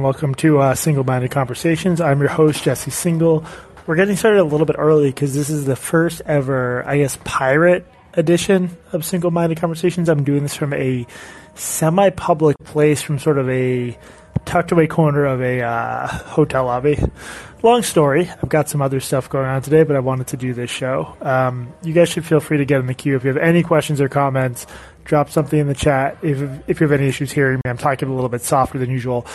Welcome to uh, Singal Minded Conversations. I'm your host, Jesse Singal. We're getting started a little bit early because this is the first ever, I guess, pirate edition of Singal Minded Conversations. I'm doing this from a semi public place, from sort of a tucked away corner of a uh, hotel lobby. Long story. I've got some other stuff going on today, but I wanted to do this show. Um, you guys should feel free to get in the queue if you have any questions or comments. Drop something in the chat. If if you have any issues hearing me, I'm talking a little bit softer than usual.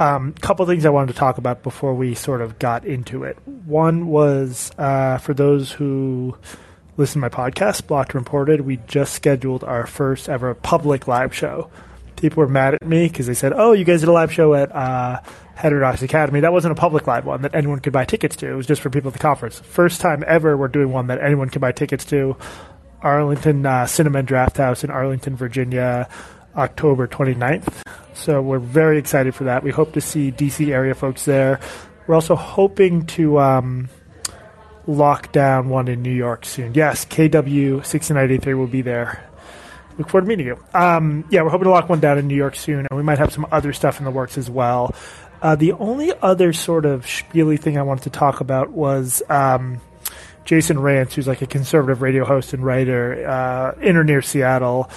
A um, couple things I wanted to talk about before we sort of got into it. One was uh, for those who listen to my podcast, Blocked Reported, we just scheduled our first ever public live show. People were mad at me because they said, "Oh, you guys did a live show at uh, Heterodox Academy. That wasn't a public live one that anyone could buy tickets to. It was just for people at the conference. First time ever we're doing one that anyone can buy tickets to. Arlington uh, and Draft House in Arlington, Virginia, October 29th. So we're very excited for that. We hope to see DC area folks there. We're also hoping to um, lock down one in New York soon. Yes, KW 6983 will be there. Look forward to meeting you. Um, yeah, we're hoping to lock one down in New York soon, and we might have some other stuff in the works as well. Uh, the only other sort of spiely thing I wanted to talk about was um, Jason Rantz, who's like a conservative radio host and writer uh, in or near Seattle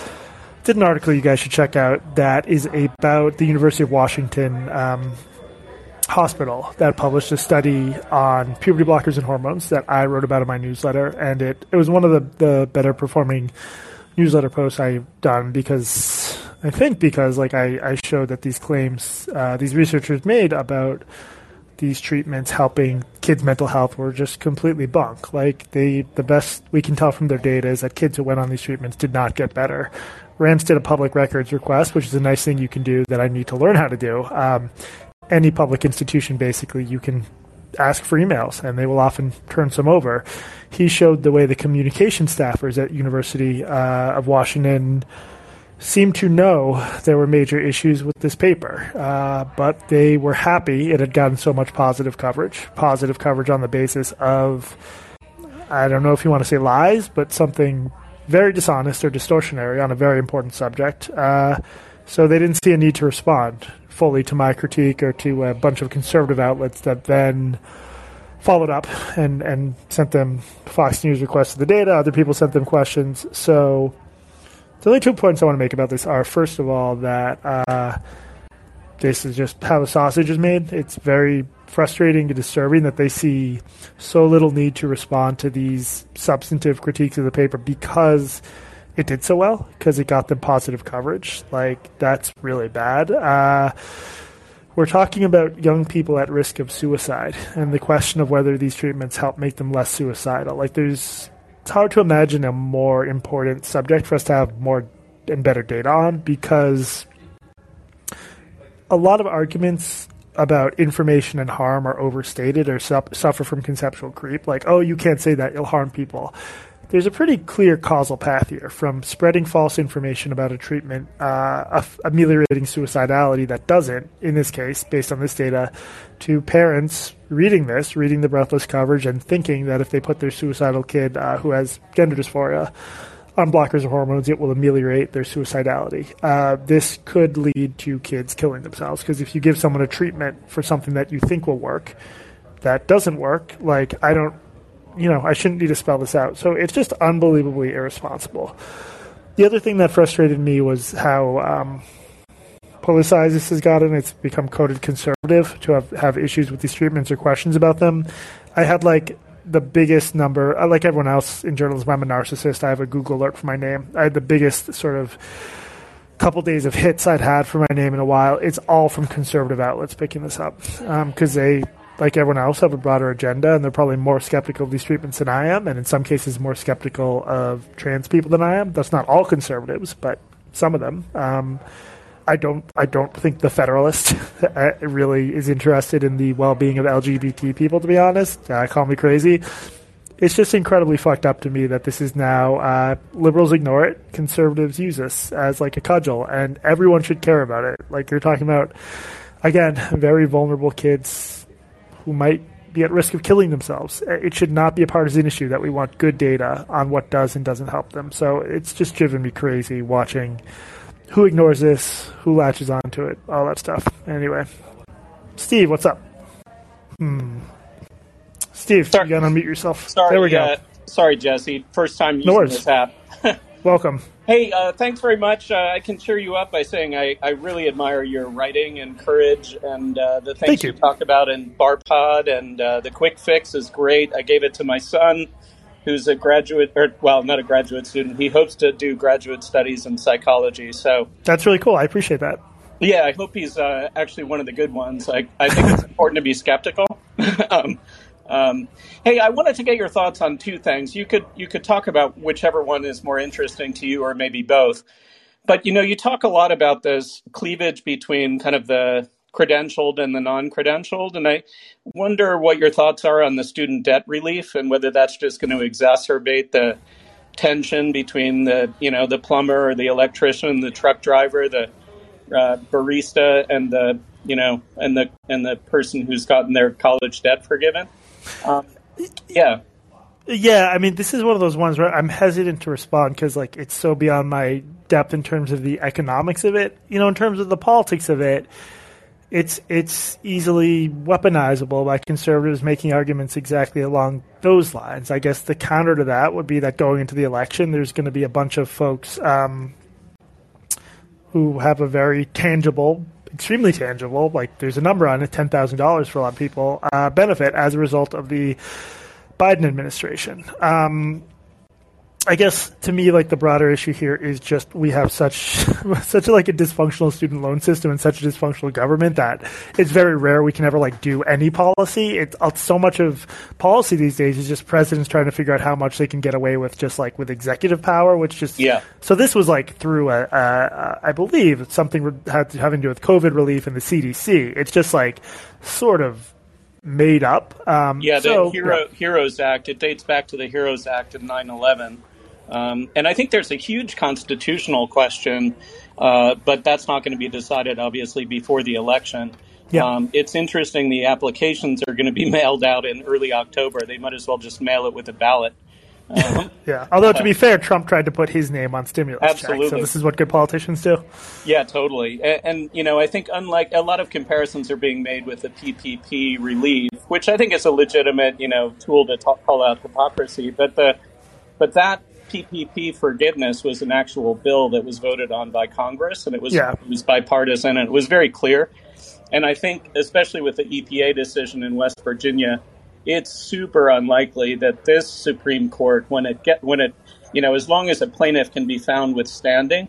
did an article you guys should check out that is about the University of Washington um, hospital that published a study on puberty blockers and hormones that I wrote about in my newsletter, and it it was one of the the better performing newsletter posts I've done because I think because like I, I showed that these claims uh, these researchers made about these treatments helping kids' mental health were just completely bunk. Like they, the best we can tell from their data is that kids who went on these treatments did not get better. Rantz did a public records request, which is a nice thing you can do that I need to learn how to do. Um, any public institution, basically, you can ask for emails, and they will often turn some over. He showed the way the communication staffers at University uh, of Washington seemed to know there were major issues with this paper, uh, but they were happy it had gotten so much positive coverage. Positive coverage on the basis of, I don't know if you want to say lies, but something very dishonest or distortionary on a very important subject. Uh, so they didn't see a need to respond fully to my critique or to a bunch of conservative outlets that then followed up and, and sent them Fox News requested the data. Other people sent them questions. So the only two points I want to make about this are first of all that uh, this is just how the sausage is made. It's very frustrating and disturbing that they see so little need to respond to these substantive critiques of the paper because it did so well, because it got them positive coverage. Like, that's really bad. Uh, we're talking about young people at risk of suicide and the question of whether these treatments help make them less suicidal. Like, there's, it's hard to imagine a more important subject for us to have more and better data on because a lot of arguments about information and harm are overstated or su- suffer from conceptual creep. Like, oh, you can't say that, you'll harm people. There's a pretty clear causal path here from spreading false information about a treatment, uh, ameliorating suicidality that doesn't, in this case, based on this data, to parents reading this, reading the breathless coverage, and thinking that if they put their suicidal kid uh, who has gender dysphoria on blockers or hormones, it will ameliorate their suicidality. Uh, this could lead to kids killing themselves because if you give someone a treatment for something that you think will work, that doesn't work, like I don't, you know, I shouldn't need to spell this out. So it's just unbelievably irresponsible. The other thing that frustrated me was how um, politicized this has gotten. It's become coded conservative to have, have issues with these treatments or questions about them. I had like the biggest number, uh, like everyone else in journalism, I'm a narcissist. I have a Google alert for my name. I had the biggest sort of couple days of hits I'd had for my name in a while. It's all from conservative outlets picking this up because um, they, like everyone else, have a broader agenda and they're probably more skeptical of these treatments than I am, and in some cases more skeptical of trans people than I am. That's not all conservatives, but some of them. Um, I don't I don't think the Federalist uh, really is interested in the well being of LGBT people. To be honest, uh, call me crazy. It's just incredibly fucked up to me that this is now uh, liberals ignore it, conservatives use this as like a cudgel, and everyone should care about it. Like you're talking about, again, very vulnerable kids who might be at risk of killing themselves. It should not be a partisan issue that we want good data on what does and doesn't help them. So it's just driven me crazy watching who ignores this, who latches onto it, all that stuff. Anyway, Steve, what's up? Hmm. Steve, sorry. you gotta unmute yourself. Sorry, there we go. Uh, sorry, Jesse. First time using no this app. Welcome. Hey, uh, thanks very much. Uh, I can cheer you up by saying I, I really admire your writing and courage and uh, the things you. you. talk about in Bar Pod and uh, the quick fix is great. I gave it to my son, who's a graduate, or well, not a graduate student. He hopes to do graduate studies in psychology. So that's really cool. I appreciate that. Yeah, I hope he's uh, actually one of the good ones. I, I think it's important to be skeptical. um, um, hey, I wanted to get your thoughts on two things. You could you could talk about whichever one is more interesting to you, or maybe both. But you know, you talk a lot about this cleavage between kind of the credentialed and the non-credentialed, and I wonder what your thoughts are on the student debt relief and whether that's just going to exacerbate the tension between the you know the plumber or the electrician, the truck driver, the uh, barista, and the you know and the and the person who's gotten their college debt forgiven. Um, yeah. Yeah, I mean, this is one of those ones where I'm hesitant to respond because, like, it's so beyond my depth in terms of the economics of it. You know, in terms of the politics of it, it's it's easily weaponizable by conservatives making arguments exactly along those lines. I guess the counter to that would be that going into the election, there's going to be a bunch of folks um, who have a very tangible extremely tangible, like there's a number on it, ten thousand dollars for a lot of people, uh, benefit as a result of the Biden administration. Um, I guess to me, like the broader issue here is just we have such such like a dysfunctional student loan system and such a dysfunctional government that it's very rare we can ever like do any policy. It's uh, so much of policy these days is just presidents trying to figure out how much they can get away with just like with executive power, which just yeah. So this was like through a, a, a I believe something had to, having to do with COVID relief and the CDC. It's just like sort of made up. Um, yeah, the so, Hero, yeah. Heroes Act. It dates back to the Heroes Act of 9/11. Um, and I think there's a huge constitutional question, uh, but that's not going to be decided, obviously, before the election. Yeah. Um, it's interesting the applications are going to be mailed out in early October. They might as well just mail it with a ballot. Um, yeah. Although, to be fair, Trump tried to put his name on stimulus absolutely. checks. So this is what good politicians do. Yeah, totally. And, and, you know, I think unlike a lot of comparisons are being made with the PPP relief, which I think is a legitimate, you know, tool to talk, call out hypocrisy. But the but that PPP forgiveness was an actual bill that was voted on by Congress, and it was yeah. it was bipartisan, and it was very clear. And I think, especially with the EPA decision in West Virginia, it's super unlikely that this Supreme Court, when it get when it, you know, as long as a plaintiff can be found withstanding,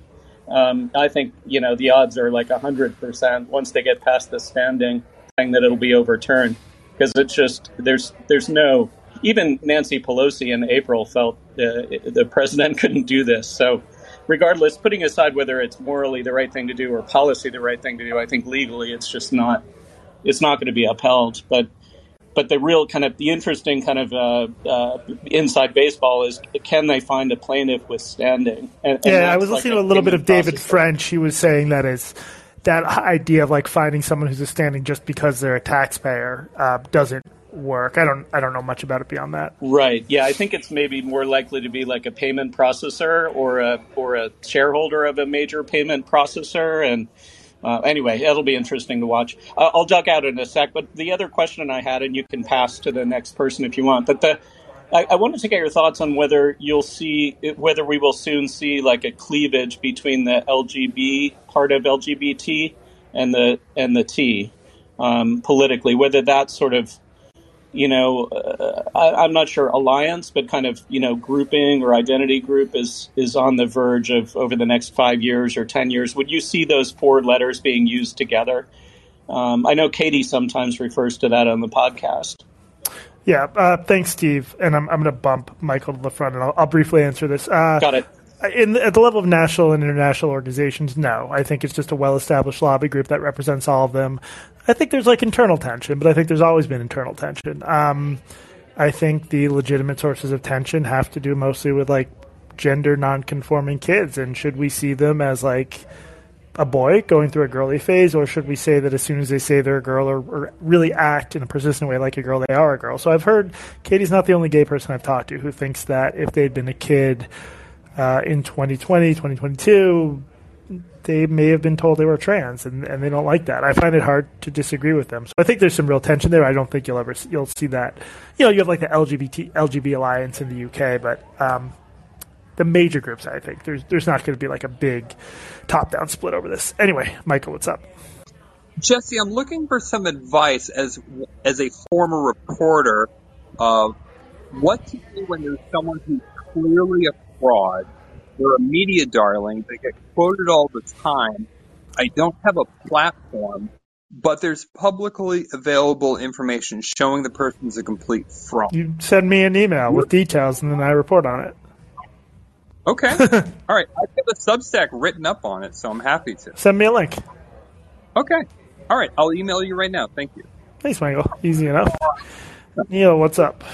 um, I think you know the odds are like hundred percent once they get past the standing thing that it'll be overturned because it's just there's there's no even Nancy Pelosi in April felt uh, the president couldn't do this. So, regardless, putting aside whether it's morally the right thing to do or policy the right thing to do, I think legally it's just not it's not going to be upheld. But but the real kind of the interesting kind of uh, uh, inside baseball is can they find a plaintiff withstanding? And, and yeah, I was listening to a little bit of David French. He was saying that is that idea of like finding someone who's a standing just because they're a taxpayer uh, doesn't work. I don't I don't know much about it beyond that. Right. Yeah, I think it's maybe more likely to be like a payment processor or a or a shareholder of a major payment processor and uh, anyway, it'll be interesting to watch. Uh, I'll duck out in a sec, but the other question I had, and you can pass to the next person if you want. But the, I, I wanted to get your thoughts on whether you'll see, whether we will soon see like a cleavage between the LGB part of LGBT and the and the T um, politically. Whether that sort of you know, uh, I, am not sure alliance, but kind of you know grouping or identity group is is on the verge of over the next five years or ten years. Would you see those four letters being used together? Um, I know Katie sometimes refers to that on the podcast. Yeah, uh, thanks, Steve. And I'm, I'm going to bump Michael to the front, and I'll, I'll briefly answer this. Uh, Got it. In, at the level of national and international organizations, no. I think it's just a well established lobby group that represents all of them. I think there's like internal tension, but I think there's always been internal tension. Um, I think the legitimate sources of tension have to do mostly with like gender non-conforming kids, and should we see them as like a boy going through a girly phase, or should we say that as soon as they say they're a girl or, or, really act in a persistent way like a girl, they are a girl? So I've heard Katie's not the only gay person I've talked to who thinks that if they'd been a kid uh, in 2020, 2022, they may have been told they were trans, and, and they don't like that. I find it hard to disagree with them. So I think there's some real tension there. I don't think you'll ever you'll see that. You know, you have like the LGBT LGB alliance in the UK, but um, the major groups, I think there's there's not going to be like a big top down split over this. Anyway, Michael, what's up? Jesse, I'm looking for some advice as as a former reporter of what to do when there's someone who's clearly a fraud they're a media darling. They get quoted all the time. I don't have a platform, but there's publicly available information showing the person's a complete fraud. You send me an email with details, and then I report on it. Okay. all right. I have a Substack written up on it, so I'm happy to. Send me a link. Okay. All right. I'll email you right now. Thank you. Thanks, Michael. Easy enough. Neil, what's up?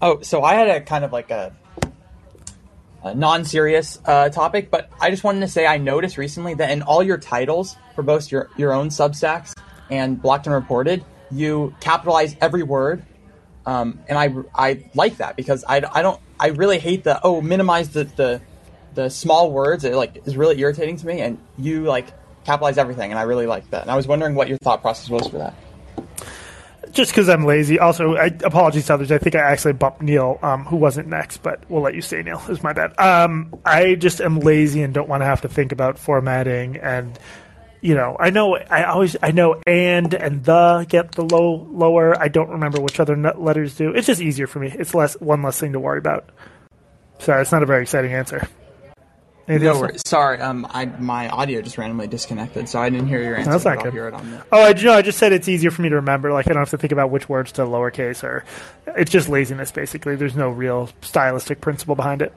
Oh, so I had a kind of like a a non-serious uh, topic, but I just wanted to say I noticed recently that in all your titles for both your your own Substacks and Blocked and Reported, you capitalize every word, um, and I I like that because I, I don't I really hate the oh minimize the the, the small words. It like is really irritating to me, and you like capitalize everything, and I really like that. And I was wondering what your thought process was for that just because I'm lazy. Also, I, apologies to others. I think I actually bumped Neil, um, who wasn't next, but we'll let you stay, Neil. It was my bad. Um, I just am lazy and don't want to have to think about formatting and. You know, I know. I always, I know, and and the get the low lower. I don't remember which other letters do. It's just easier for me. It's less one less thing to worry about. Sorry, it's not a very exciting answer. No worries. Sorry, um, I my audio just randomly disconnected, so I didn't hear your answer. That's not good. Oh, I know. I just said it's easier for me to remember. Like I don't have to think about which words to lowercase, or it's just laziness. Basically, there's no real stylistic principle behind it.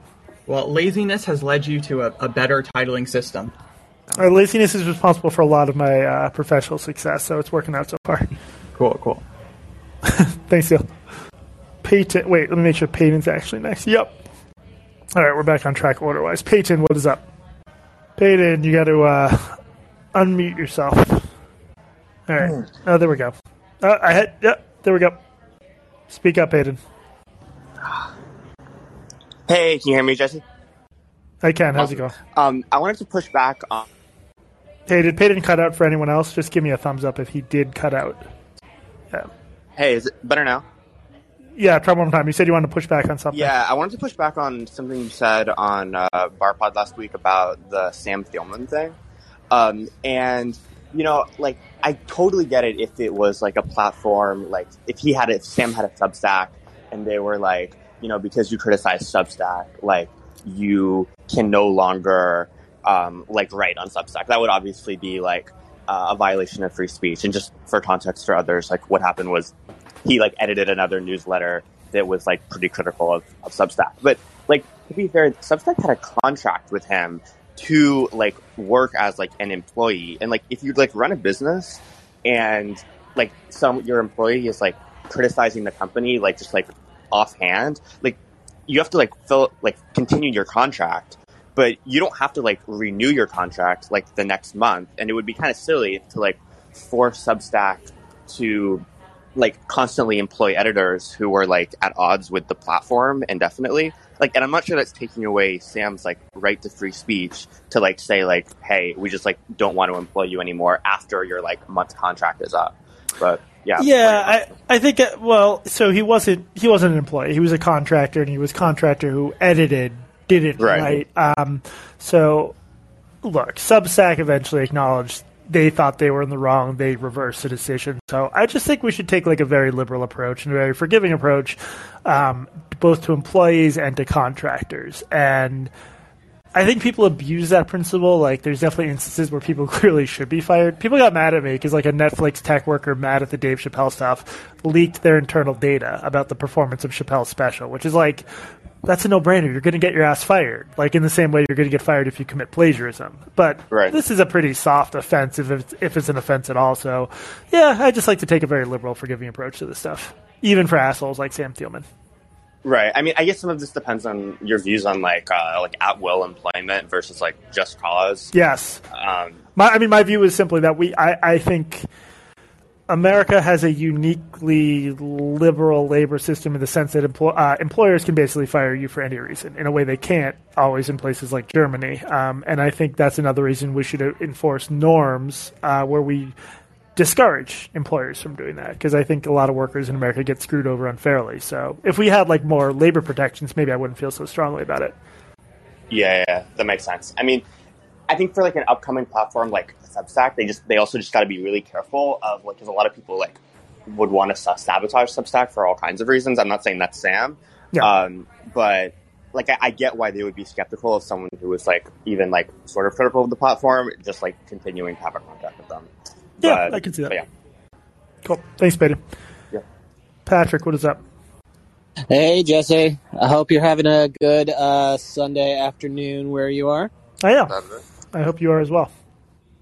Well, laziness has led you to a, a better titling system. Uh, laziness is responsible for a lot of my uh, professional success, so it's working out so far. Cool, cool. Thanks, Phil. Peyton. Wait, let me make sure Peyton's actually next. Yep. All right, we're back on track order wise. Peyton, what is up? Peyton, you got to uh, unmute yourself. All right. Mm. Oh, there we go. Uh, I had. Yeah, there we go. Speak up, Peyton. Hey, can you hear me, Jesse? I can. How's awesome. it going? Um, I wanted to push back on. Hey, did Peyton cut out for anyone else? Just give me a thumbs up if he did cut out. Yeah. Hey, is it better now? Yeah, try one more time. You said you wanted to push back on something. Yeah, I wanted to push back on something you said on uh, Barpod last week about the Sam Thielman thing. Um, and, you know, like, I totally get it if it was like a platform, like, if he had it, Sam had a Substack and they were like, you know, because you criticize Substack, like, you can no longer, um, like, write on Substack. That would obviously be like, uh, a violation of free speech. And just for context for others, like what happened was he like edited another newsletter that was like pretty critical of, of Substack. But like to be fair, Substack had a contract with him to like work as like an employee. And like if you like run a business and like some your employee is like criticizing the company like just like offhand, like you have to like fill like continue your contract. But you don't have to like renew your contract like the next month. And it would be kind of silly to like force Substack to like constantly employ editors who were like at odds with the platform indefinitely. Like, and I'm not sure that's taking away Sam's like right to free speech to like say like, hey, we just like don't want to employ you anymore after your like month contract is up. But yeah, yeah, I I think uh, well, so he wasn't he wasn't an employee. He was a contractor, and he was contractor who edited did it right. right? Um, so look, Substack eventually acknowledged they thought they were in the wrong. They reversed the decision. So I just think we should take like a very liberal approach and a very forgiving approach, um, both to employees and to contractors. And I think people abuse that principle. Like, there's definitely instances where people clearly should be fired. People got mad at me because, like, a Netflix tech worker mad at the Dave Chappelle stuff leaked their internal data about the performance of Chappelle's special, which is like, that's a no-brainer. You're going to get your ass fired. Like in the same way you're going to get fired if you commit plagiarism. But right. this is a pretty soft offense if it's, if it's an offense at all. So, yeah, I just like to take a very liberal, forgiving approach to this stuff, even for assholes like Sam Thielman. Right. I mean, I guess some of this depends on your views on like uh, like at will employment versus like just cause. Yes. Um, my, I mean, my view is simply that we. I, I think America has a uniquely liberal labor system in the sense that empl- uh, employers can basically fire you for any reason in a way they can't always in places like Germany. Um, and I think that's another reason we should enforce norms uh, where we discourage employers from doing that because I think a lot of workers in America get screwed over unfairly. So if we had like more labor protections, maybe I wouldn't feel so strongly about it. Yeah, yeah, that makes sense. I mean, I think for like an upcoming platform like Substack, they just they also just got to be really careful of like because a lot of people like would want to sabotage Substack for all kinds of reasons. I'm not saying that's Sam, Yeah. um, but like I, I get why they would be skeptical of someone who was like even like sort of critical of the platform, just like continuing to have a contact with them. Yeah, But- I can see that. but yeah, Cool. Thanks, Betty. Yeah. Patrick, what is up? Hey, Jesse. I hope you're having a good uh, Sunday afternoon where you are. I am. I hope you are as well.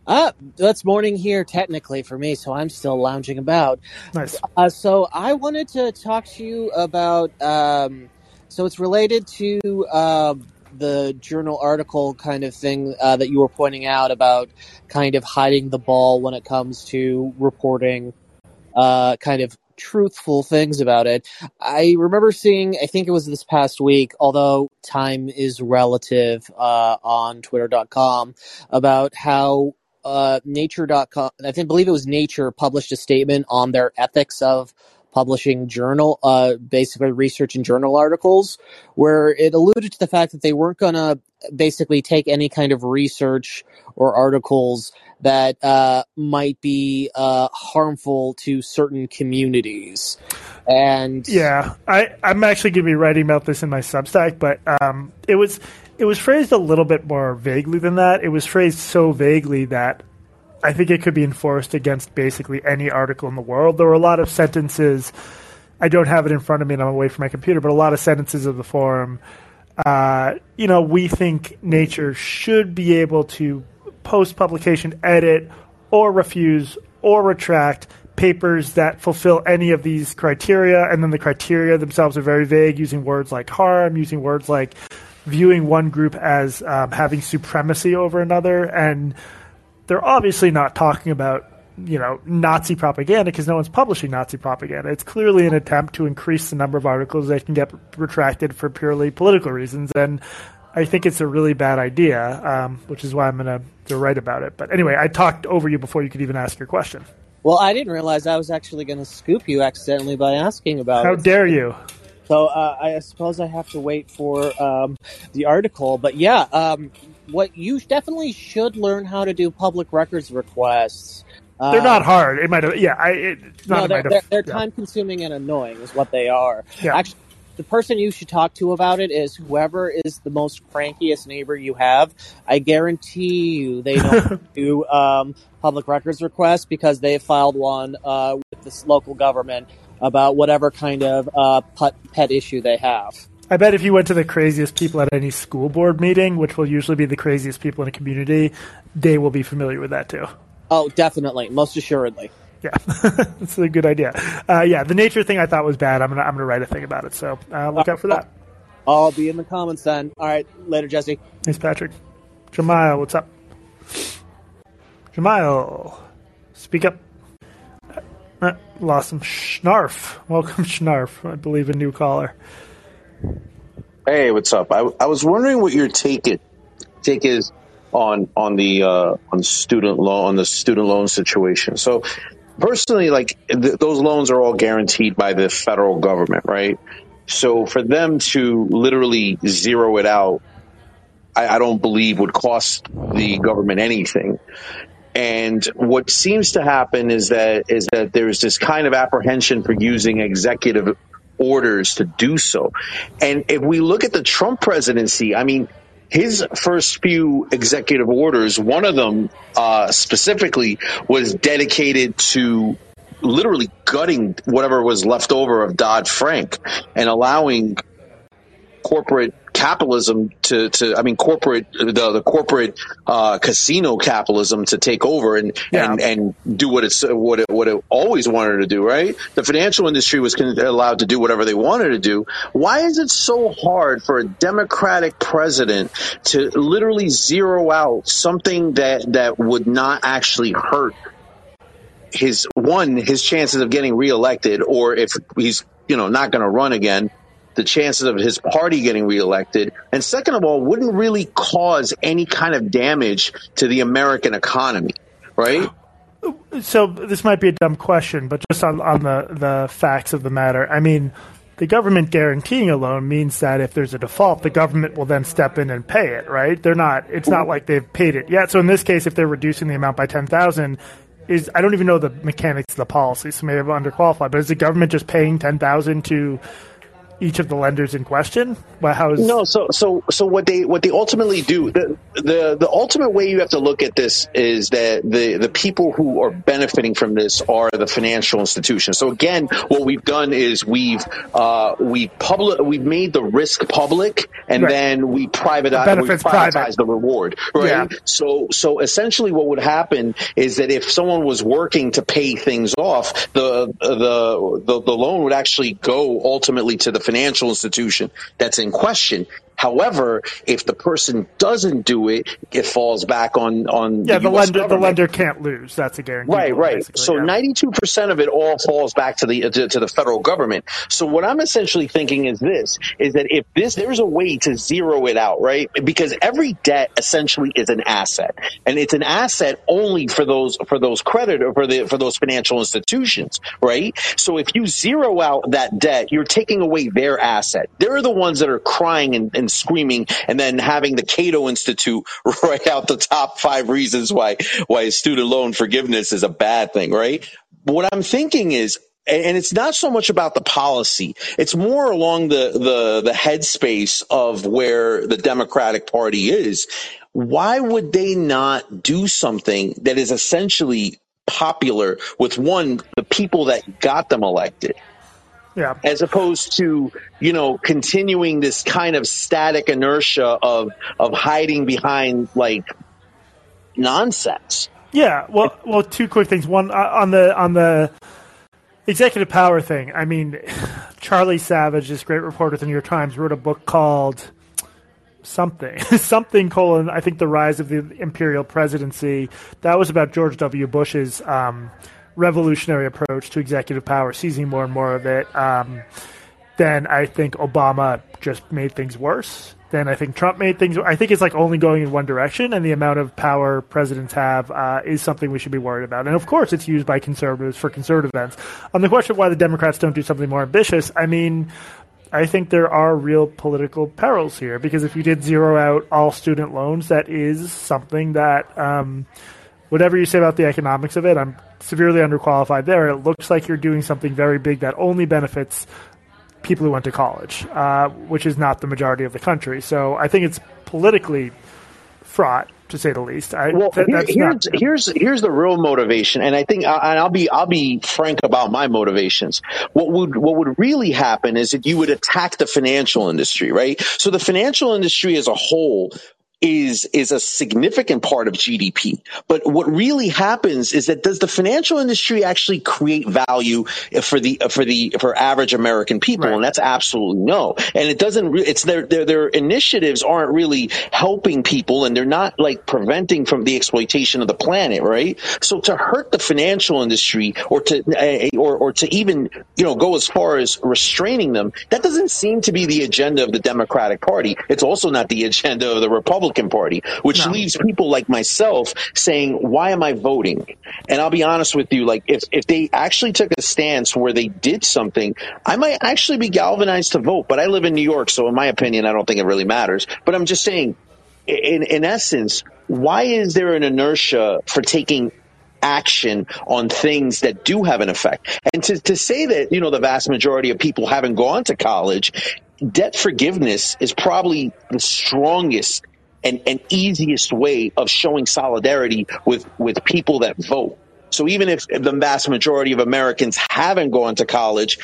Uh, it's morning here technically for me, so I'm still lounging about. Nice. Uh, so I wanted to talk to you about. Um, so it's related to uh, the journal article kind of thing uh, that you were pointing out about kind of hiding the ball when it comes to reporting uh, kind of truthful things about it. I remember seeing, I think it was this past week, although time is relative, uh, on twitter.com about how uh, nature.com, I think, believe it was Nature, published a statement on their ethics of publishing journal, uh, basically research and journal articles, where it alluded to the fact that they weren't going to basically take any kind of research or articles that uh, might be uh, harmful to certain communities. And Yeah, I, I'm actually going to be writing about this in my Substack, but um, it was it was phrased a little bit more vaguely than that. It was phrased so vaguely that I think it could be enforced against basically any article in the world. There were a lot of sentences. I don't have it in front of me, and I'm away from my computer, but a lot of sentences of the forum. Uh, you know, we think nature should be able to post publication, edit, or refuse or retract papers that fulfill any of these criteria. And then the criteria themselves are very vague, using words like harm, using words like viewing one group as um, having supremacy over another. And they're obviously not talking about you know Nazi propaganda because no one's publishing Nazi propaganda. It's clearly an attempt to increase the number of articles that can get retracted for purely political reasons, and I think it's a really bad idea, um, which is why I'm going to write about it. But anyway, I talked over you before you could even ask your question. well, I didn't realize I was actually going to scoop you accidentally by asking about How it. dare you? So uh, I suppose I have to wait for um, the article. But yeah, um, what you definitely should learn how to do public records requests. Uh, They're not hard. It might have, yeah. I, it, it's not No, they're, they're, they're yeah. time consuming and annoying, is what they are. Yeah. Actually, the person you should talk to about it is whoever is the most crankiest neighbor you have. I guarantee you they don't do um, public records requests because they filed one uh, with this local government about whatever kind of uh, pet, pet issue they have. I bet if you went to the craziest people at any school board meeting, which will usually be the craziest people in a community, they will be familiar with that too. Oh, definitely, most assuredly. Yeah, that's a good idea. Uh, yeah, the nature thing I thought was bad. I'm gonna I'm gonna write a thing about it. So uh, look out for that. I'll be in the comments then. All right, later, Jesse. Thanks, Patrick. Jamal, what's up? Jamal, speak up. Uh, lost him. Schnarf. Welcome, Schnarf. I believe a new caller. Hey, what's up? I, I was wondering what your take it take is on on the uh, on student loan on the student loan situation. So personally, like th- those loans are all guaranteed by the federal government, right? So for them to literally zero it out, I, I don't believe would cost the government anything. And what seems to happen is that is that there's this kind of apprehension for using executive orders to do so. And if we look at the Trump presidency, I mean, his first few executive orders, one of them uh, specifically was dedicated to literally gutting whatever was left over of Dodd Frank and allowing corporate capitalism to, to I mean corporate the the corporate uh, casino capitalism to take over and Yeah. and and do what it's what it what it always wanted to do right the financial industry was con- allowed to do whatever they wanted to do why is it so hard for a democratic president to literally zero out something that that would not actually hurt his one his chances of getting reelected, or if he's you know not going to run again, the chances of his party getting reelected, and second of all, wouldn't really cause any kind of damage to the American economy, right? So this might be a dumb question, but just on, on the, the facts of the matter, I mean, the government guaranteeing a loan means that if there's a default, the government will then step in and pay it, right? They're not. It's not like they've paid it yet. So in this case, if they're reducing the amount by ten thousand, is I don't even know the mechanics of the policy, so maybe I'm underqualified. But is the government just paying ten thousand to each of the lenders in question? Well, how is no? So so so what they what they ultimately do the the the ultimate way you have to look at this is that the the people who are benefiting from this are the financial institutions. So again, what we've done is we've uh, we public we've made the risk public and Right. then we privatize we benefits privatize private. the reward. Right. Yeah. So so essentially, what would happen is that if someone was working to pay things off, the the the, the loan would actually go ultimately to the financial institution that's in question. However, if the person doesn't do it, it falls back on on yeah, the, US lender the lender can't lose. That's a guarantee. Right, right. So ninety-two percent of it all falls back to the to, to the federal government. So what I'm essentially thinking is this: is that if this there's a way to zero it out, right? Because every debt essentially is an asset, and it's an asset only for those for those credit or for the for those financial institutions, right? So if you zero out that debt, you're taking away their asset. They're the ones that are crying and, and screaming, and then having the Cato Institute write out the top five reasons why why student loan forgiveness is a bad thing, right? What I'm thinking is and and it's not so much about the policy. It's more along the, the, the headspace of where the Democratic Party is. Why would they not do something that is essentially popular with one, the people that got them elected? Yeah. as opposed to you know continuing this kind of static inertia of of hiding behind like nonsense. Yeah, well, well, two quick things. One uh, on the on the executive power thing. I mean, Charlie Savage, this great reporter at the New York Times, wrote a book called something something colon I think the rise of the imperial presidency. That was about George W. Bush's um, revolutionary approach to executive power, seizing more and more of it. Um, then I think Obama just made things worse. Then I think Trump made things. I think it's like only going in one direction, and the amount of power presidents have uh, is something we should be worried about. And of course, it's used by conservatives for conservative ends. On the question of why the Democrats don't do something more ambitious, I mean, I think there are real political perils here because if you did zero out all student loans, that is something that, um, whatever you say about the economics of it, I'm severely underqualified there. It looks like you're doing something very big that only benefits people who went to college, uh, which is not the majority of the country. So I think it's politically fraught, to say the least. I, Well, here- that's here's not, here's here's the real motivation, and I think, and I'll be I'll be frank about my motivations. What would what would really happen is that you would attack the financial industry, right? So the financial industry as a whole is is a significant part of GDP. But what really happens is that does the financial industry actually create value for the for the for average American people? Right. And that's absolutely no. And it doesn't. Re- it's their their their initiatives aren't really helping people, and they're not like preventing from the exploitation of the planet, right? So to hurt the financial industry, or to or or to even you know go as far as restraining them, that doesn't seem to be the agenda of the Democratic Party. It's also not the agenda of the Republican Party, which No. leaves people like myself saying, "Why am I voting?" And I'll be honest with you, like if if they actually took a stance where they did something, I might actually be galvanized to vote. But I live in New York, so in my opinion, I don't think it really matters. But I'm just saying, in in essence, why is there an inertia for taking action on things that do have an effect. And to, to say that, you know, the vast majority of people haven't gone to college, debt forgiveness is probably the strongest and, and easiest way of showing solidarity with, with people that vote. So even if the vast majority of Americans haven't gone to college,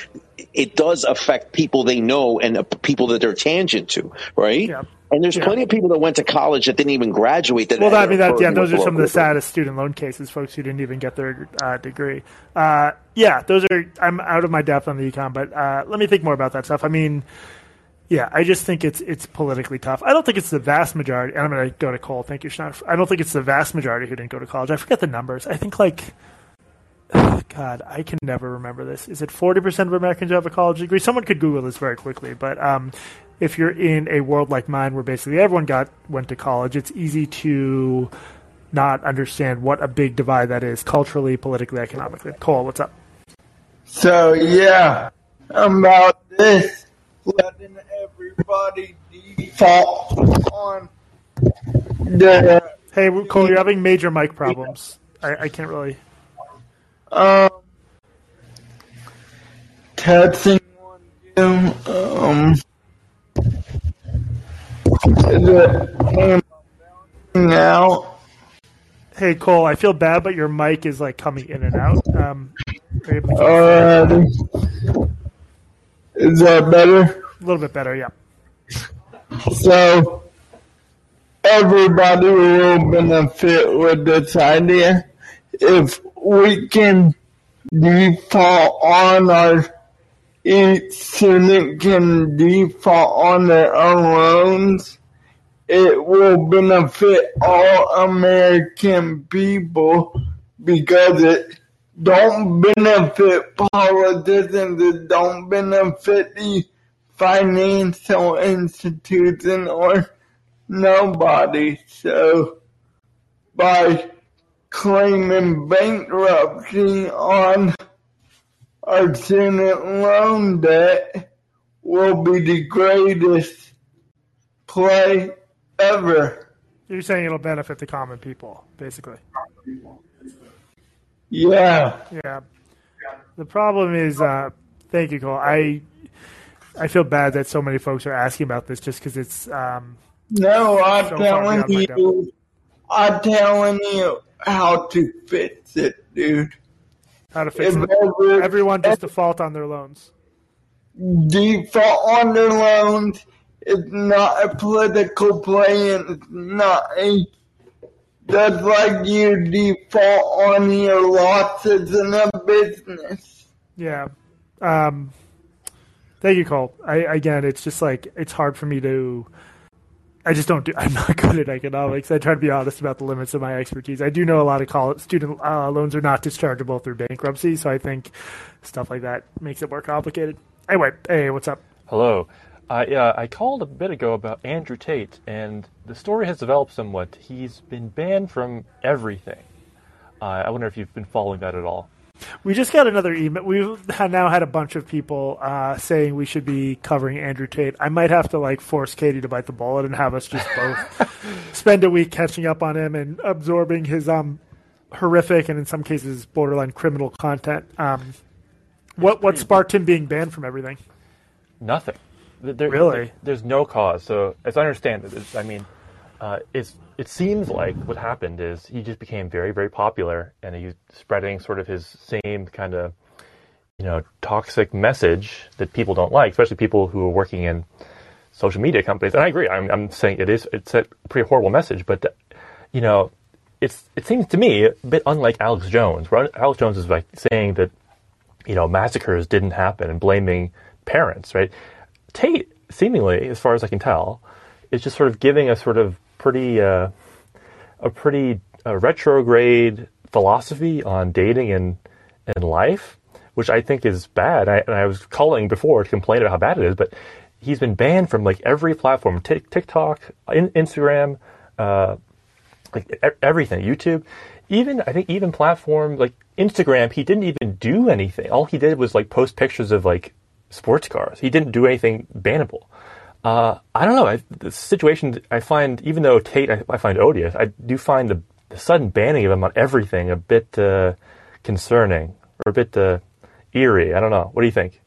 it does affect people they know and the people that they're tangent to, right? Yeah. And there's Yeah. plenty of people that went to college that didn't even graduate. That Well, I mean, that, yeah, those are some of the saddest student loan cases, folks who didn't even get their uh, degree. Uh, yeah, those are, I'm out of my depth on the econ, but uh, let me think more about that stuff. I mean, yeah, I just think it's it's politically tough. I don't think it's the vast majority. I'm going to go to Cole. Thank you, Sean. I don't think it's the vast majority who didn't go to college. I forget the numbers. I think like God, I can never remember this. Is it 40% of Americans have a college degree? Someone could Google this very quickly, but um, if you're in a world like mine where basically everyone got went to college, it's easy to not understand what a big divide that is culturally, politically, economically. Cole, what's up? So yeah, about this, letting everybody default on the Hey, Cole, you're having major mic problems. I, I can't really. um testing one two um the camera. Hey, Cole, I feel bad, but your mic is like coming in and out. Um, are you able to- Alrighty. Is that better? a little bit better, yeah. So everybody will benefit with this idea. If we can default on our each student can default on their own loans, it will benefit all American people because it don't benefit politicians, it don't benefit the financial institution or nobody. So by claiming bankruptcy on our student loan debt will be the greatest play ever. You're saying it'll benefit the common people, basically. Yeah. Yeah. The problem is, uh, thank you, Cole. I I feel bad that so many folks are asking about this just because it's. Um, No, I'm So telling you, I'm telling you how to fix it, dude. how to fix If it. ever Everyone just default on their loans. default on their loans, it's not a political play and it's not a that's like you default on your losses in a business. Yeah. Um, thank you, Cole. I, again, it's just like it's hard for me to. I just don't do. I'm not good at economics. I try to be honest about the limits of my expertise. I do know a lot of college student uh, loans are not dischargeable through bankruptcy, so I think stuff like that makes it more complicated. Anyway, hey, what's up? Hello. I, uh, I called a bit ago about Andrew Tate, and the story has developed somewhat. He's been banned from everything. Uh, I wonder if you've been following that at all. We just got another email. We've now had a bunch of people uh, saying we should be covering Andrew Tate. I might have to like force Katie to bite the bullet and have us just both spend a week catching up on him and absorbing his um horrific and in some cases borderline criminal content. Um, what what sparked him being banned from everything? Nothing. Th- There, Really? there- there's no cause. So, as I understand it, I mean, uh, it's it seems like what happened is he just became very, very popular, and he's spreading sort of his same kind of, you know, toxic message that people don't like, especially people who are working in social media companies. And I agree. I'm, I'm saying it is it's a pretty horrible message, but you know, it's it seems to me a bit unlike Alex Jones. Where Alex Jones is like saying that you know massacres didn't happen and blaming parents, right? Tate, seemingly, as far as I can tell, is just sort of giving a sort of pretty uh, a pretty uh, retrograde philosophy on dating and and life, which I think is bad. I, and I was calling before to complain about how bad it is, but he's been banned from like every platform: Tik TikTok, in, Instagram, uh, like e- everything, YouTube. Even I think even platform like Instagram, he didn't even do anything. All he did was like post pictures of like sports cars. He didn't do anything bannable. Uh, I don't know. I, the situation I find, even though Tate I, I find odious, I do find the, the sudden banning of him on everything a bit uh, concerning or a bit uh, eerie. I don't know. What do you think?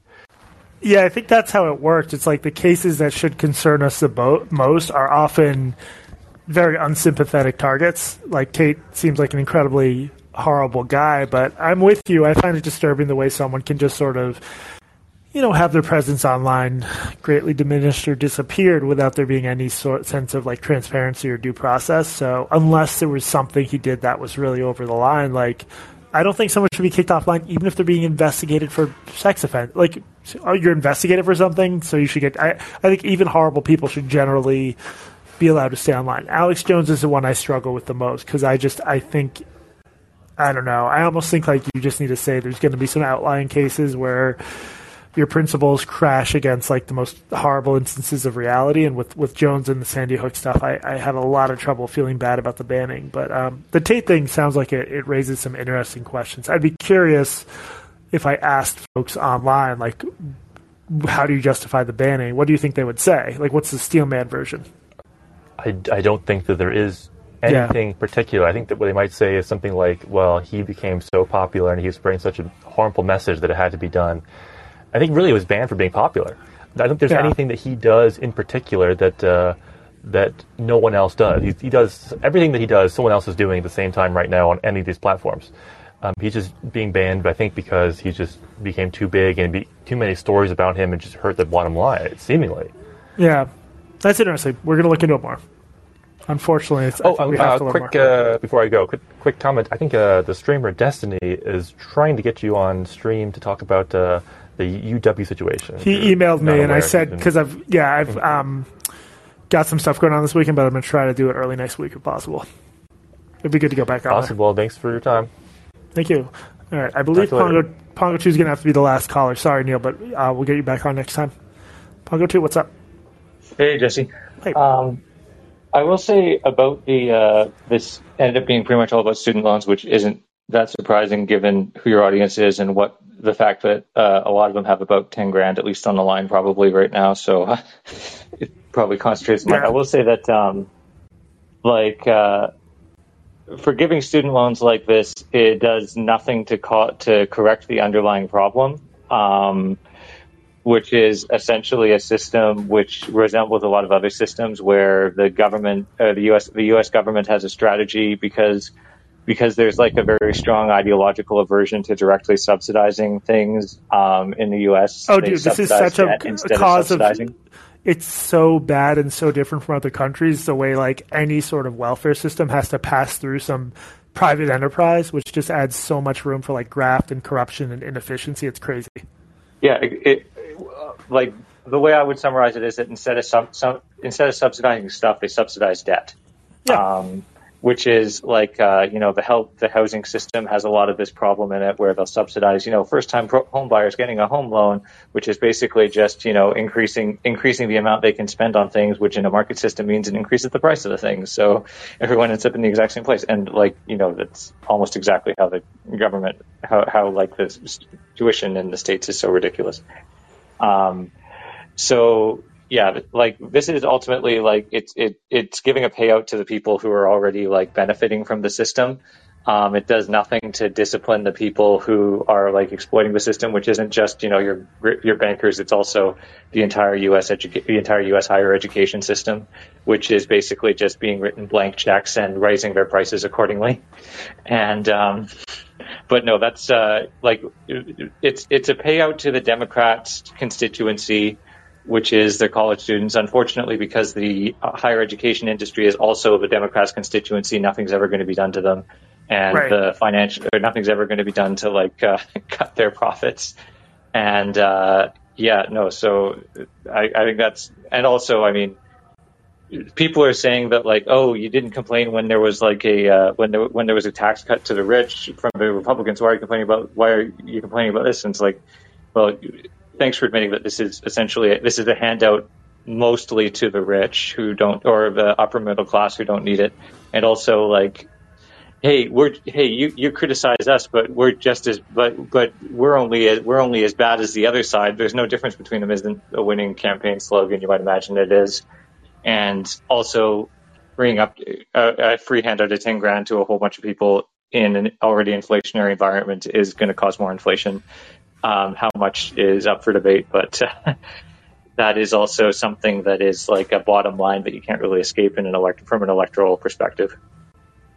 Yeah, I think that's how it worked. It's like the cases that should concern us the bo- most are often very unsympathetic targets. Like Tate seems like an incredibly horrible guy, but I'm with you. I find it disturbing the way someone can just sort of, you know, have their presence online greatly diminished or disappeared without there being any sort sense of like transparency or due process. So unless there was something he did that was really over the line, like I don't think someone should be kicked offline, even if they're being investigated for sex offense. Like, oh, you're investigated for something, so you should get. I, I think even horrible people should generally be allowed to stay online. Alex Jones is the one I struggle with the most because I just I think I don't know. I almost think like you just need to say there's going to be some outlying cases where your principles crash against like the most horrible instances of reality. And with, with Jones and the Sandy Hook stuff, I, I had a lot of trouble feeling bad about the banning. But um, the Tate thing sounds like it, it raises some interesting questions. I'd be curious if I asked folks online, like, how do you justify the banning? What do you think they would say? Like, what's the Steelman version? I, I don't think that there is anything yeah. particular. I think that what they might say is something like, well, he became so popular and he was spreading such a harmful message that it had to be done. I think really it was banned for being popular. I don't think there's yeah. anything that he does in particular that uh, that no one else does. He, he, does everything that he does. Someone else is doing at the same time right now on any of these platforms. Um, he's just being banned, I think, because he just became too big and be, too many stories about him and just hurt the bottom line, seemingly. Yeah, that's interesting. We're going to look into it more. Unfortunately, it's, oh, um, uh, quick uh, before I go, quick, quick comment. I think uh, the streamer Destiny is trying to get you on stream to talk about uh, the UW situation. He emailed me and I said because I've yeah I've mm-hmm. um, got some stuff going on this weekend, but I'm going to try to do it early next week if possible. It'd be good to go back on. Awesome. Well, thanks for your time. Thank you. All right, I believe Pongo Pongo Two is going to have to be the last caller. Sorry, Neil, but uh, we'll get you back on next time. Pongo Two, what's up? Hey, Jesse. Hey. Um, I will say about the uh, this ended up being pretty much all about student loans, which isn't that surprising given who your audience is and what the fact that uh, a lot of them have about 10 grand at least on the line probably right now so it probably concentrates yeah. i will say that um, like uh, for giving student loans like this it does nothing to co- to correct the underlying problem um, which is essentially a system which resembles a lot of other systems where the government, uh, the U.S. the U.S. government has a strategy because because there's like a very strong ideological aversion to directly subsidizing things um, in the U.S. Oh, dude, this is such a, a cause of, of. It's so bad and so different from other countries. The way like any sort of welfare system has to pass through some private enterprise, which just adds so much room for like graft and corruption and inefficiency. It's crazy. Yeah, it, it, like the way I would summarize it is that instead of some, some instead of subsidizing stuff, they subsidize debt. Yeah. Um, which is like uh, you know the help the housing system has a lot of this problem in it where they'll subsidize you know first time home buyers getting a home loan which is basically just you know increasing increasing the amount they can spend on things which in a market system means it increases the price of the things. So everyone ends up in the exact same place. And like you know that's almost exactly how the government how, how like the tuition in the states is so ridiculous. Um, so yeah, like this is ultimately like it's it it's giving a payout to the people who are already like benefiting from the system. Um, it does nothing to discipline the people who are like exploiting the system, which isn't just you know your your bankers. It's also the entire U.S. Edu- the entire U.S. higher education system, which is basically just being written blank checks and raising their prices accordingly. And um, but no, that's uh, like it's it's a payout to the Democrats constituency which is their college students. Unfortunately, because the uh, higher education industry is also a Democrats' constituency, nothing's ever going to be done to them, and right. the financial or nothing's ever going to be done to like uh, cut their profits. And uh, yeah, no. So I, I think that's and also, I mean, people are saying that like, oh, you didn't complain when there was like a uh, when there when there was a tax cut to the rich from the Republicans. Why are you complaining about? Why are you complaining about this? And it's like, well, thanks for admitting that this is essentially this is a handout mostly to the rich who don't or the upper middle class who don't need it, and also like. Hey, we're hey you, you criticize us, but we're just as but but we're only as, we're only as bad as the other side. There's no difference between them. Isn't a winning campaign slogan? You might imagine it is, and also bringing up a, a free handout of ten grand to a whole bunch of people in an already inflationary environment is going to cause more inflation. Um, how much is up for debate, but uh, that is also something that is like a bottom line that you can't really escape in an elect- from an electoral perspective.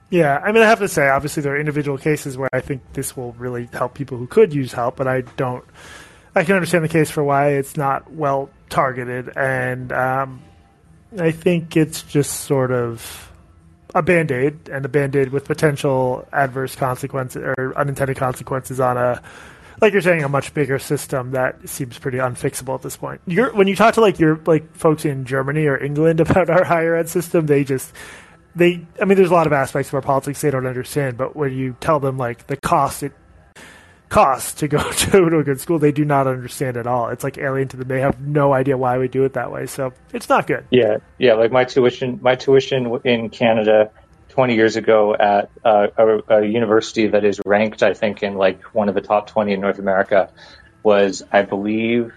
Yeah, I mean, I have to say, obviously, there are individual cases where I think this will really help people who could use help, but I don't. I can understand the case for why it's not well targeted, and um, I think it's just sort of a band aid, and a band aid with potential adverse consequences or unintended consequences on a like you're saying, a much bigger system that seems pretty unfixable at this point. You're, when you talk to like your like folks in Germany or England about our higher ed system, they just they, I mean, there's a lot of aspects of our politics they don't understand, but when you tell them like the cost it costs to go to, to a good school, they do not understand at all. It's like alien to them. They have no idea why we do it that way. So it's not good. Yeah, yeah. Like my tuition, my tuition in Canada 20 years ago at uh, a, a, university that is ranked, I think, in like one of the top 20 in North America was, I believe,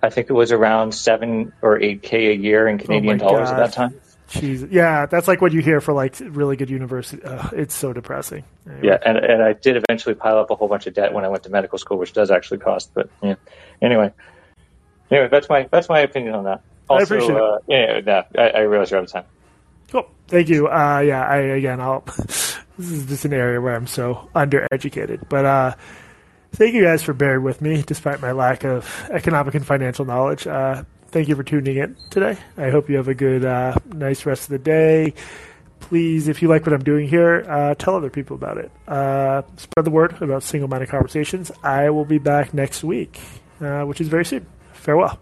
I think it was around seven or eight k a year in Canadian oh dollars God. at that time. Jeez. Yeah, that's like what you hear for like really good university. it's so depressing. Anyway. Yeah, and and I did eventually pile up a whole bunch of debt when I went to medical school, which does actually cost. But yeah. Anyway, anyway, that's my that's my opinion on that. Also, I appreciate uh, it. Yeah, yeah, I, I realize you're out of time. Thank you. Uh, yeah, I again, I'll. this is just an area where I'm so undereducated, but uh, thank you guys for bearing with me despite my lack of economic and financial knowledge. Uh, thank you for tuning in today. I hope you have a good, uh, nice rest of the day. Please, if you like what I'm doing here, uh, tell other people about it. Uh, spread the word about Singal-Minded conversations. I will be back next week, uh, which is very soon. Farewell.